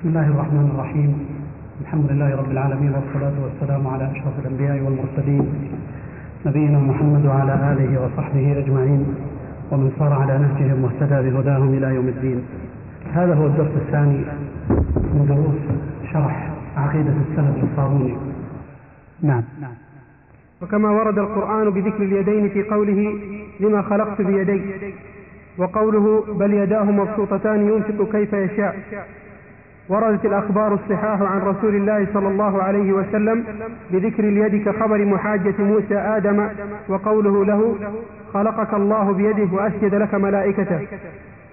بسم الله الرحمن الرحيم. الحمد لله رب العالمين والصلاة والسلام على أشرف الأنبياء والمرسلين. نبينا محمد وعلى آله وصحبه أجمعين. ومن صار على نهجهم واهتدى بهداهم إلى يوم الدين. هذا هو الدرس الثاني من دروس شرح عقيدة السلف الصابوني. نعم. وكما ورد القرآن بذكر اليدين في قوله لما خلقت بيدي. وقوله بل يداه مبسوطتان ينفق كيف يشاء. وردت الأخبار الصحاح عن رسول الله صلى الله عليه وسلم بذكر اليد كخبر محاجة موسى آدم وقوله له خلقك الله بيده وأسجد لك ملائكته.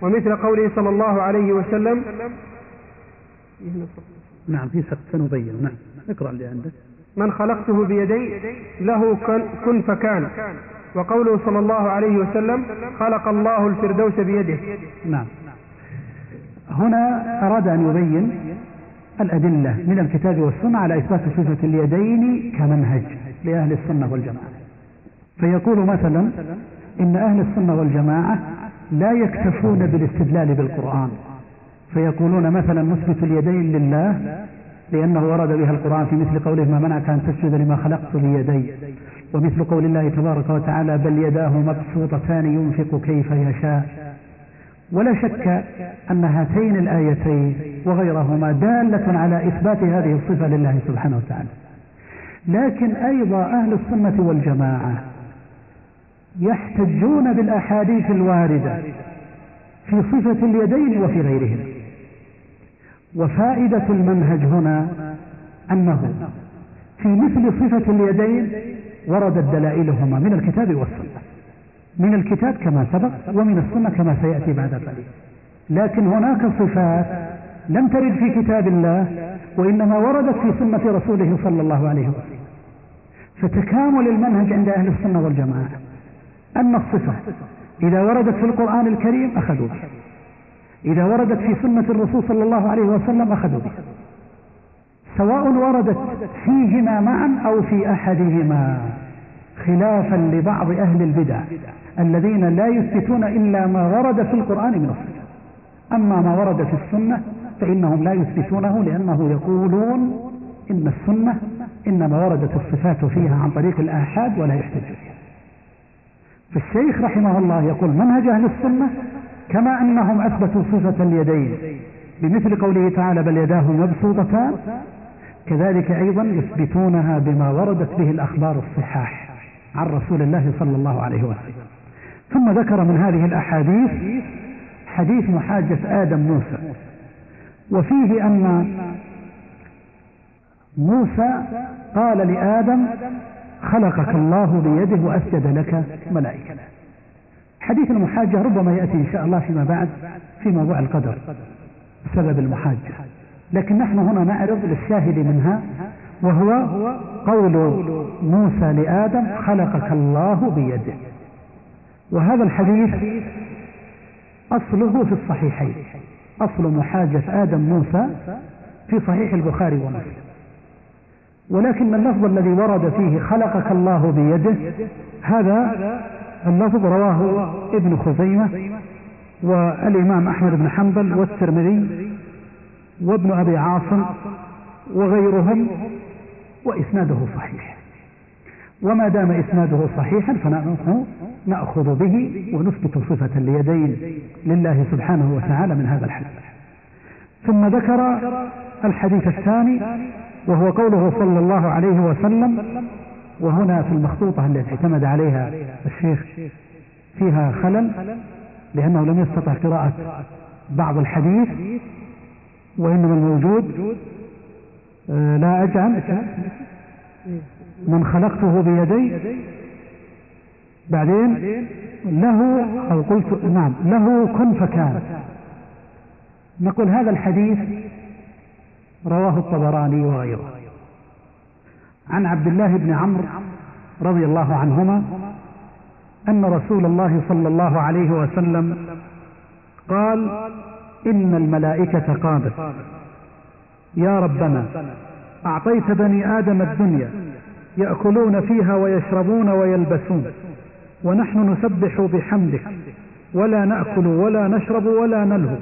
ومثل قوله صلى الله عليه وسلم نعم في سنبين. نعم اقرأ اللي عندك من خلقته بيدي له كن فكان. وقوله صلى الله عليه وسلم خلق الله الفردوس بيده. نعم. هنا أراد أن يبين الأدلة من الكتاب والسنة على إثبات صفة اليدين كمنهج لأهل السنة والجماعة. فيقول مثلا إن أهل السنة والجماعة لا يكتفون بالاستدلال بالقرآن. فيقولون مثلا نثبت اليدين لله لأنه ورد بها القرآن في مثل قوله ما منعك أن تسجد لما خلقت بيدي. ومثل قول الله تبارك وتعالى بل يداه مبسوطتان ينفق كيف يشاء. ولا شك أن هاتين الآيتين وغيرهما دالة على إثبات هذه الصفة لله سبحانه وتعالى. لكن أيضا أهل السنة والجماعة يحتجون بالأحاديث الواردة في صفة اليدين وفي غيرهم وفائدة المنهج هنا أنه في مثل صفة اليدين وردت دلائلهما من الكتاب والسنة. من الكتاب كما سبق ومن السنة كما سيأتي بعد قليل. لكن هناك صفات لم ترد في كتاب الله وإنما وردت في سنة رسوله صلى الله عليه وسلم. فتكامل المنهج عند أهل السنة والجماعة. أن الصفة إذا وردت في القرآن الكريم أخذوا بها. إذا وردت في سنة الرسول صلى الله عليه وسلم أخذوا بها. سواء وردت فيهما معا أو في أحدهما. خلافا لبعض أهل البدع الذين لا يثبتون إلا ما ورد في القرآن من الصفة أما ما ورد في السنة فإنهم لا يثبتونه لأنه يقولون إن السنة إنما وردت الصفات فيها عن طريق الآحاد ولا يحتج فيها. فالشيخ رحمه الله يقول منهج أهل السنة كما أنهم أثبتوا صفة اليدين بمثل قوله تعالى بل يداه مبسوطتان كذلك أيضا يثبتونها بما وردت به الأخبار الصحاح. عن رسول الله صلى الله عليه وسلم. ثم ذكر من هذه الأحاديث حديث محاجة آدم موسى. وفيه أن موسى قال لآدم خلقك الله بيده وأسجد لك ملائكة. حديث المحاجة ربما يأتي إن شاء الله فيما بعد في موضوع القدر سبب المحاجة. لكن نحن هنا نعرض للشاهد منها وهو قول موسى لآدم خلقك الله بيده. وهذا الحديث أصله في الصحيحين. أصل محاجة آدم موسى في صحيح البخاري ومسلم. ولكن اللفظ الذي ورد فيه خلقك الله بيده هذا اللفظ رواه ابن خزيمة والإمام أحمد بن حنبل والترمذي وابن أبي عاصم وغيرهم وإسناده صحيح. وما دام إسناده صحيحا فنحن نأخذ به ونثبت صفة اليدين لله سبحانه وتعالى من هذا الحديث. ثم ذكر الحديث الثاني وهو قوله صلى الله عليه وسلم وهنا في المخطوطة التي اعتمد عليها الشيخ فيها خلل لأنه لم يستطع قراءة بعض الحديث وإنما الموجود آه، لا أجعل من خلقته بيدي. بعدين له أو قلت نعم له كن فكان نقول هذا الحديث رواه الطبراني وغيره. عن عبد الله بن عمرو رضي الله عنهما أن رسول الله صلى الله عليه وسلم قال إن الملائكة قالت يا ربنا أعطيت بني آدم الدنيا. يأكلون فيها ويشربون ويلبسون. ونحن نسبح بحمدك. ولا نأكل ولا نشرب ولا نلهو.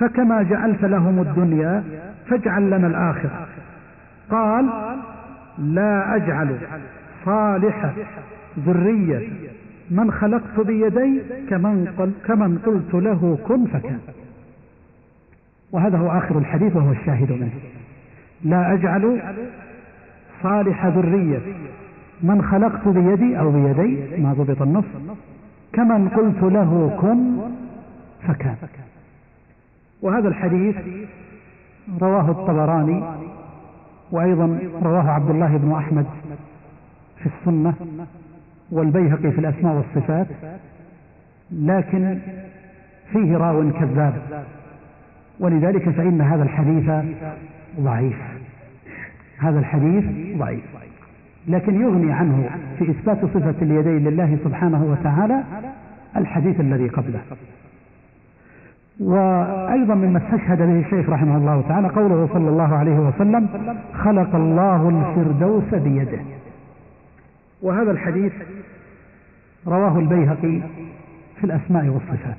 فكما جعلت لهم الدنيا فاجعل لنا الآخرة. قال لا أجعل صالح ذرية. من خلقت بيدي كمن, قل كمن قلت له كن فكان وهذا هو آخر الحديث وهو الشاهد منه. لا أجعل صالح ذرية. من خلقت بيدي أو بيدي ما ضبط النص. كمن قلت له كن فكان. وهذا الحديث رواه الطبراني وأيضا رواه عبد الله بن أحمد في السنة والبيهقي في الأسماء والصفات لكن فيه راو كذاب. ولذلك فإن هذا الحديث ضعيف. هذا الحديث ضعيف لكن يغني عنه في إثبات صفة اليدين لله سبحانه وتعالى الحديث الذي قبله. وأيضا مما استشهد به الشيخ رحمه الله تعالى قوله صلى الله عليه وسلم خلق الله الفردوس بيده. وهذا الحديث رواه البيهقي في الأسماء والصفات.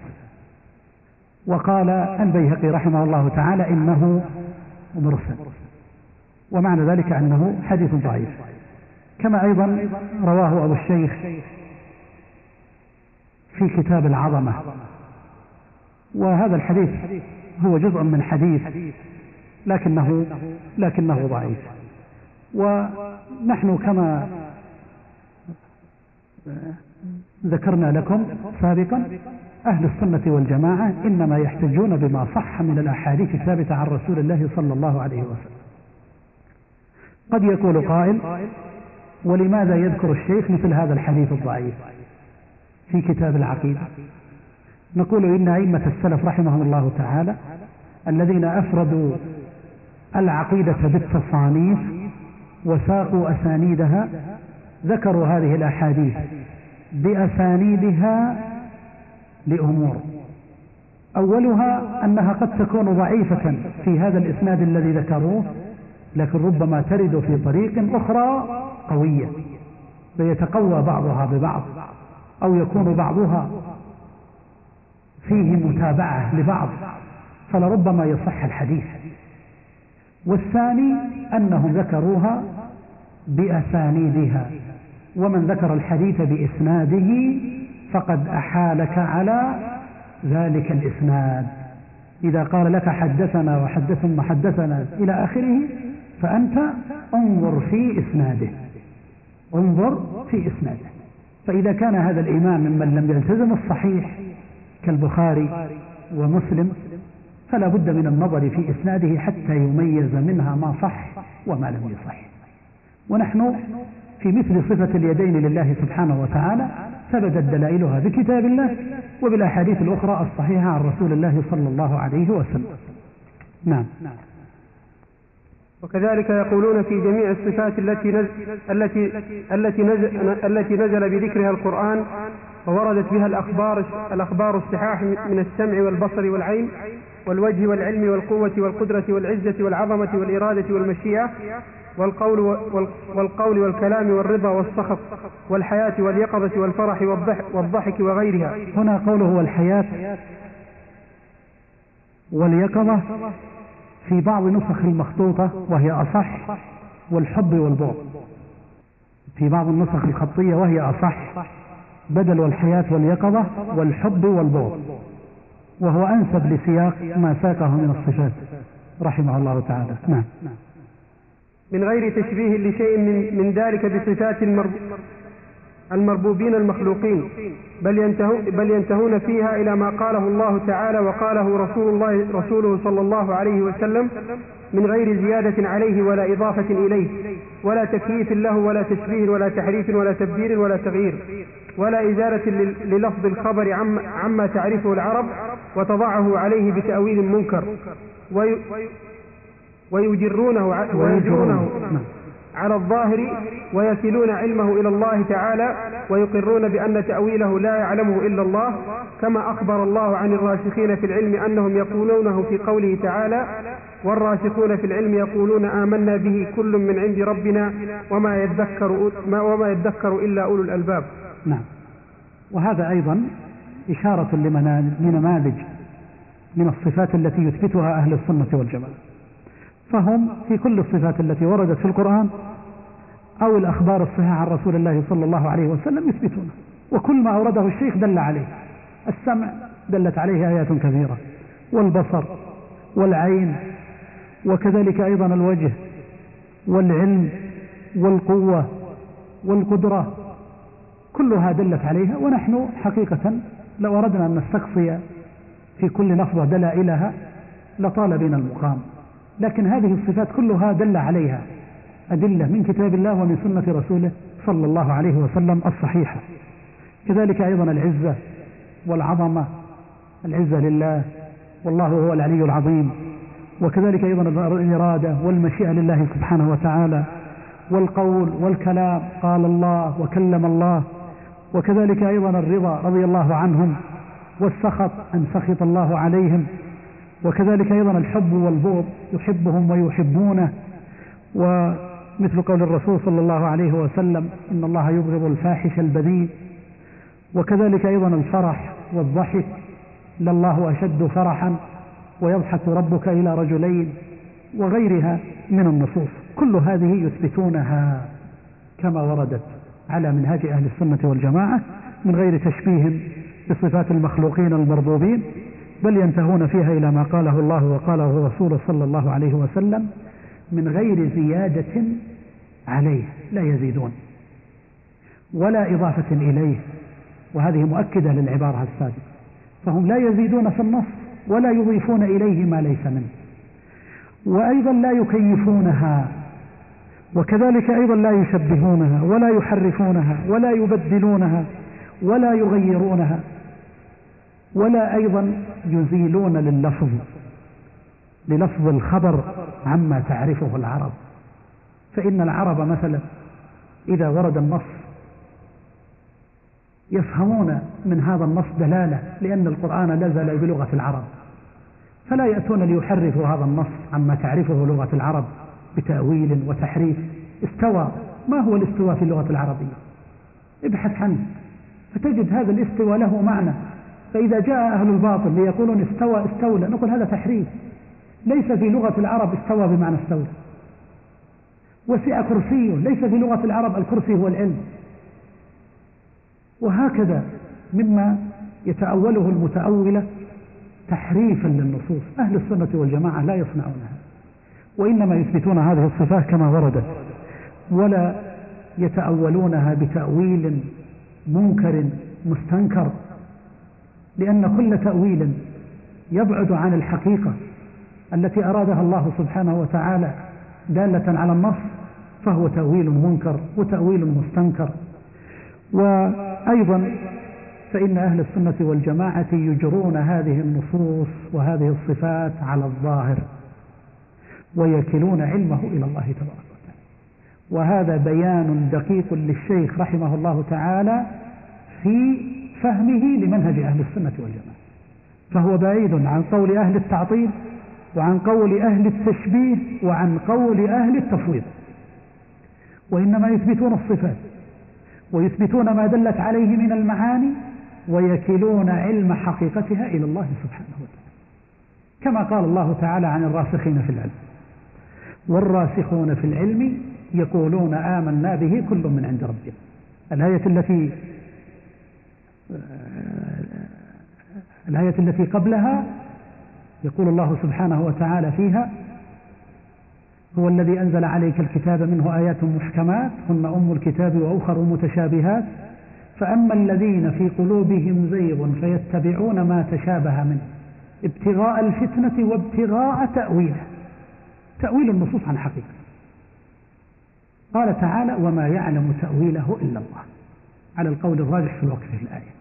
وقال البيهقي رحمه الله تعالى إنه مرسل. ومعنى ذلك أنه حديث ضعيف. كما أيضا رواه أبو الشيخ في كتاب العظمة. وهذا الحديث هو جزء من حديث لكنه لكنه ضعيف. ونحن كما ذكرنا لكم سابقا أهل السنة والجماعة إنما يحتجون بما صح من الأحاديث الثابتة عن رسول الله صلى الله عليه وسلم. قد يقول قائل ولماذا يذكر الشيخ مثل هذا الحديث الضعيف في كتاب العقيدة؟ نقول إن أئمة السلف رحمهم الله تعالى الذين أفردوا العقيدة بالتصانيف وساقوا أسانيدها ذكروا هذه الأحاديث بأسانيدها لأمور. أولها أنها قد تكون ضعيفة في هذا الإسناد الذي ذكروه لكن ربما ترد في طريق أخرى قوية فيتقوى بعضها ببعض أو يكون بعضها فيه متابعة لبعض فلربما يصح الحديث. والثاني أنهم ذكروها بأسانيدها ومن ذكر الحديث بإسناده فقد أحالك على ذلك الإسناد. إذا قال لك حدثنا وحدثنا حدثنا إلى آخره فأنت انظر في إسناده. انظر في إسناده. فإذا كان هذا الإمام ممن لم يلتزم الصحيح كالبخاري ومسلم فلا بد من النظر في إسناده حتى يميز منها ما صح وما لم يصح. ونحن في مثل صفة اليدين لله سبحانه وتعالى ثبتت دلائلها بكتاب الله وبالأحاديث الأخرى الصحيحة عن رسول الله صلى الله عليه وسلم. نعم. وكذلك يقولون في جميع الصفات التي نزل التي التي نزل التي نزل بذكرها القرآن ووردت بها الأخبار الأخبار الصحاح من السمع والبصر والعين والوجه والعلم والقوة والقدرة والعزة والعظمة والإرادة والمشيئة والقول والقول والكلام والرضا والسخط والحياة واليقظة والفرح والضحك وغيرها. هنا قوله والحياة واليقظة في بعض نسخ المخطوطة وهي أصح والحب والبعد في بعض النسخ الخطية وهي أصح بدل والحياة واليقظة والحب والبعد وهو أنسب لسياق ما ساقه من الصفات. رحمه الله تعالى. نعم. من غير تشبيه لشيء من, من ذلك بصفات المربوبين المخلوقين بل, ينتهون بل ينتهون فيها إلى ما قاله الله تعالى وقاله رسول الله رسوله صلى الله عليه وسلم من غير زيادة عليه ولا إضافة إليه ولا تكييف له ولا تشبيه ولا تحريف ولا تبديل ولا تغيير ولا إزالة للفظ الخبر عما, عما تعرفه العرب وتضعه عليه بتأويل منكر ويجرونه. ويجرونه. على الظاهر ويكلون علمه إلى الله تعالى ويقرون بأن تأويله لا يعلمه إلا الله كما أخبر الله عن الراسخين في العلم أنهم يقولونه في قوله تعالى والراسخون في العلم يقولون آمنا به كل من عند ربنا وما يذكر, وما يذكر إلا أولو الألباب. نعم. وهذا أيضا إشارة لنماذج من الصفات التي يثبتها أهل السنة والجماعة. فهم في كل الصفات التي وردت في القرآن أو الأخبار الصحيحة عن رسول الله صلى الله عليه وسلم يثبتونه. وكل ما أورده الشيخ دل عليه. السمع دلت عليه آيات كثيرة. والبصر والعين وكذلك أيضا الوجه والعلم والقوة والقدرة. كلها دلت عليها. ونحن حقيقة لو أردنا أن نستقصي في كل لفظة دلائلها لطال بنا المقام. لكن هذه الصفات كلها دل عليها. أدلة من كتاب الله ومن سنة رسوله صلى الله عليه وسلم الصحيحة. كذلك أيضا العزة والعظمة. العزة لله. والله هو العلي العظيم. وكذلك أيضا الإرادة والمشيئة لله سبحانه وتعالى. والقول والكلام. قال الله وكلم الله. وكذلك أيضا الرضا رضي الله عنهم. والسخط. أن سخط الله عليهم. وكذلك أيضا الحب والبغض. يحبهم ويحبونه. ومثل قول الرسول صلى الله عليه وسلم إن الله يبغض الفاحش البذيء. وكذلك أيضا الفرح والضحك لله أشد فرحا ويضحك ربك إلى رجلين وغيرها من النصوص. كل هذه يثبتونها كما وردت على منهاج أهل السنة والجماعة من غير تشبيه بصفات المخلوقين المربوبين بل ينتهون فيها إلى ما قاله الله وقاله رسوله صلى الله عليه وسلم من غير زيادة عليه لا يزيدون ولا إضافة إليه وهذه مؤكدة للعبارة السابقة. فهم لا يزيدون في النص ولا يضيفون إليه ما ليس منه. وأيضا لا يكيفونها وكذلك أيضا لا يشبهونها ولا يحرفونها ولا يبدلونها ولا يغيرونها ولا أيضا يزيلون لللفظ للفظ الخبر عما تعرفه العرب. فإن العرب مثلا إذا ورد النص يفهمون من هذا النص دلالة لأن القرآن نزل بلغة العرب. فلا يأتون ليحرفوا هذا النص عما تعرفه لغة العرب بتأويل وتحريف. استوى. ما هو الاستواء في اللغة العربية؟ ابحث عنه. فتجد هذا الاستواء له معنى. فإذا جاء أهل الباطل ليقولون استوى استولى. نقول هذا تحريف. ليس في لغة العرب استوى بمعنى استولى. وسع كرسية ليس في لغة العرب الكرسي هو العلم. وهكذا مما يتأوله المتأولة تحريفا للنصوص. أهل السنة والجماعة لا يصنعونها وإنما يثبتون هذه الصفات كما وردت ولا يتأولونها بتأويل منكر مستنكر لأن كل تأويل يبعد عن الحقيقة التي أرادها الله سبحانه وتعالى دالة على النص فهو تأويل منكر وتأويل مستنكر. وأيضا فإن أهل السنة والجماعة يجرون هذه النصوص وهذه الصفات على الظاهر ويكلون علمه إلى الله تبارك وتعالى. وهذا بيان دقيق للشيخ رحمه الله تعالى في فهمه لمنهج أهل السنة والجماعة. فهو بعيد عن قول أهل التعطيل وعن قول أهل التشبيه وعن قول أهل التفويض. وإنما يثبتون الصفات ويثبتون ما دلت عليه من المعاني ويكلون علم حقيقتها إلى الله سبحانه وتعالى. كما قال الله تعالى عن الراسخين في العلم والراسخون في العلم يقولون آمنا به كل من عند ربنا. الآية التي الآية التي قبلها يقول الله سبحانه وتعالى فيها هو الذي أنزل عليك الكتاب منه آيات محكمات هن أم الكتاب وأخر متشابهات. فأما الذين في قلوبهم زيغ فيتبعون ما تشابه منه. ابتغاء الفتنة وابتغاء تأويله. تأويل النصوص عن حقيقة. قال تعالى وما يعلم تأويله إلا الله. على القول الراجح في الوقت في الآية.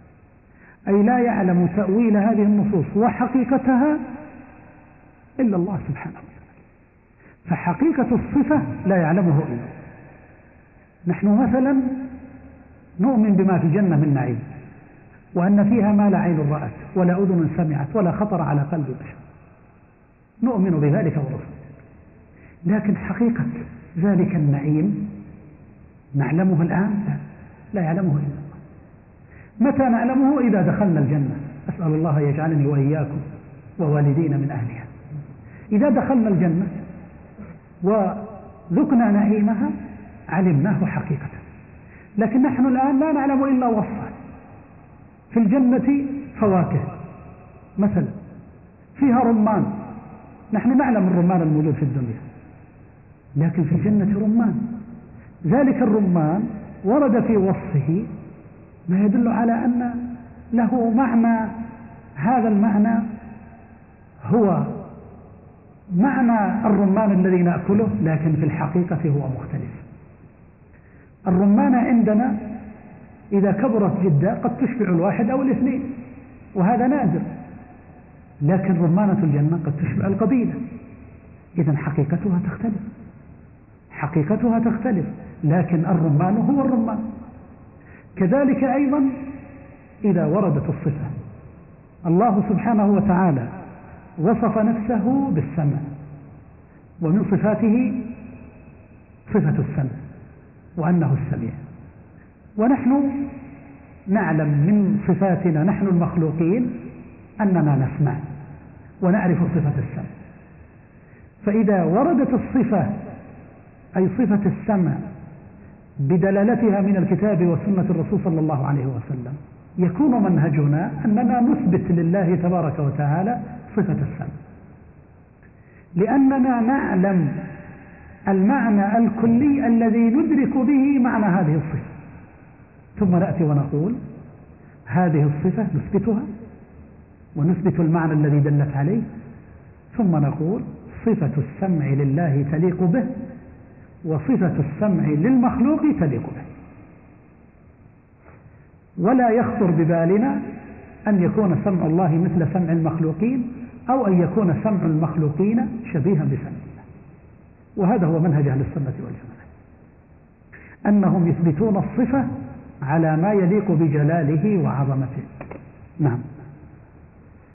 أي لا يعلم تأويل هذه النصوص وحقيقتها إلا الله سبحانه وتعالى. فحقيقة الصفة لا يعلمه إلا نحن مثلا نؤمن بما في الجنة من نعيم وأن فيها ما لا عين رأت ولا أذن سمعت ولا خطر على قلب بشر. نؤمن بذلك ورسوله لكن حقيقة ذلك النعيم نعلمه الآن؟ لا, لا يعلمه إلا الله. متى نعلمه؟ إذا دخلنا الجنة. أسأل الله يجعلني وإياكم ووالدين من أهلها. إذا دخلنا الجنة وذقنا نعيمها علمناه حقيقة. لكن نحن الآن لا نعلم إلا وصفا. في الجنة فواكه. مثلا فيها رمان. نحن نعلم الرمان الموجود في الدنيا. لكن في الجنة رمان. ذلك الرمان ورد في وصفه ما يدل على أن له معنى. هذا المعنى هو معنى الرمان الذي نأكله لكن في الحقيقة هو مختلف. الرمان عندنا إذا كبرت جدا قد تشبع الواحد أو الاثنين وهذا نادر. لكن رمانة الجنة قد تشبع القبيلة. إذا حقيقتها تختلف. حقيقتها تختلف لكن الرمان هو الرمان. كذلك أيضا إذا وردت الصفة الله سبحانه وتعالى وصف نفسه بالسمع ومن صفاته صفة السمع وأنه السميع. ونحن نعلم من صفاتنا نحن المخلوقين أننا نسمع ونعرف صفة السمع فإذا وردت الصفة أي صفة السمع بدلالتها من الكتاب وسنة الرسول صلى الله عليه وسلم يكون منهجنا أننا نثبت لله تبارك وتعالى صفة السمع. لأننا نعلم المعنى الكلي الذي ندرك به معنى هذه الصفة. ثم نأتي ونقول هذه الصفة نثبتها ونثبت المعنى الذي دلت عليه. ثم نقول صفة السمع لله تليق به وصفة السمع للمخلوق تليق به. ولا يخطر ببالنا أن يكون سمع الله مثل سمع المخلوقين أو أن يكون سمع المخلوقين شبيها بسمع الله. وهذا هو منهج أهل السنة والجماعة. أنهم يثبتون الصفة على ما يليق بجلاله وعظمته. نعم.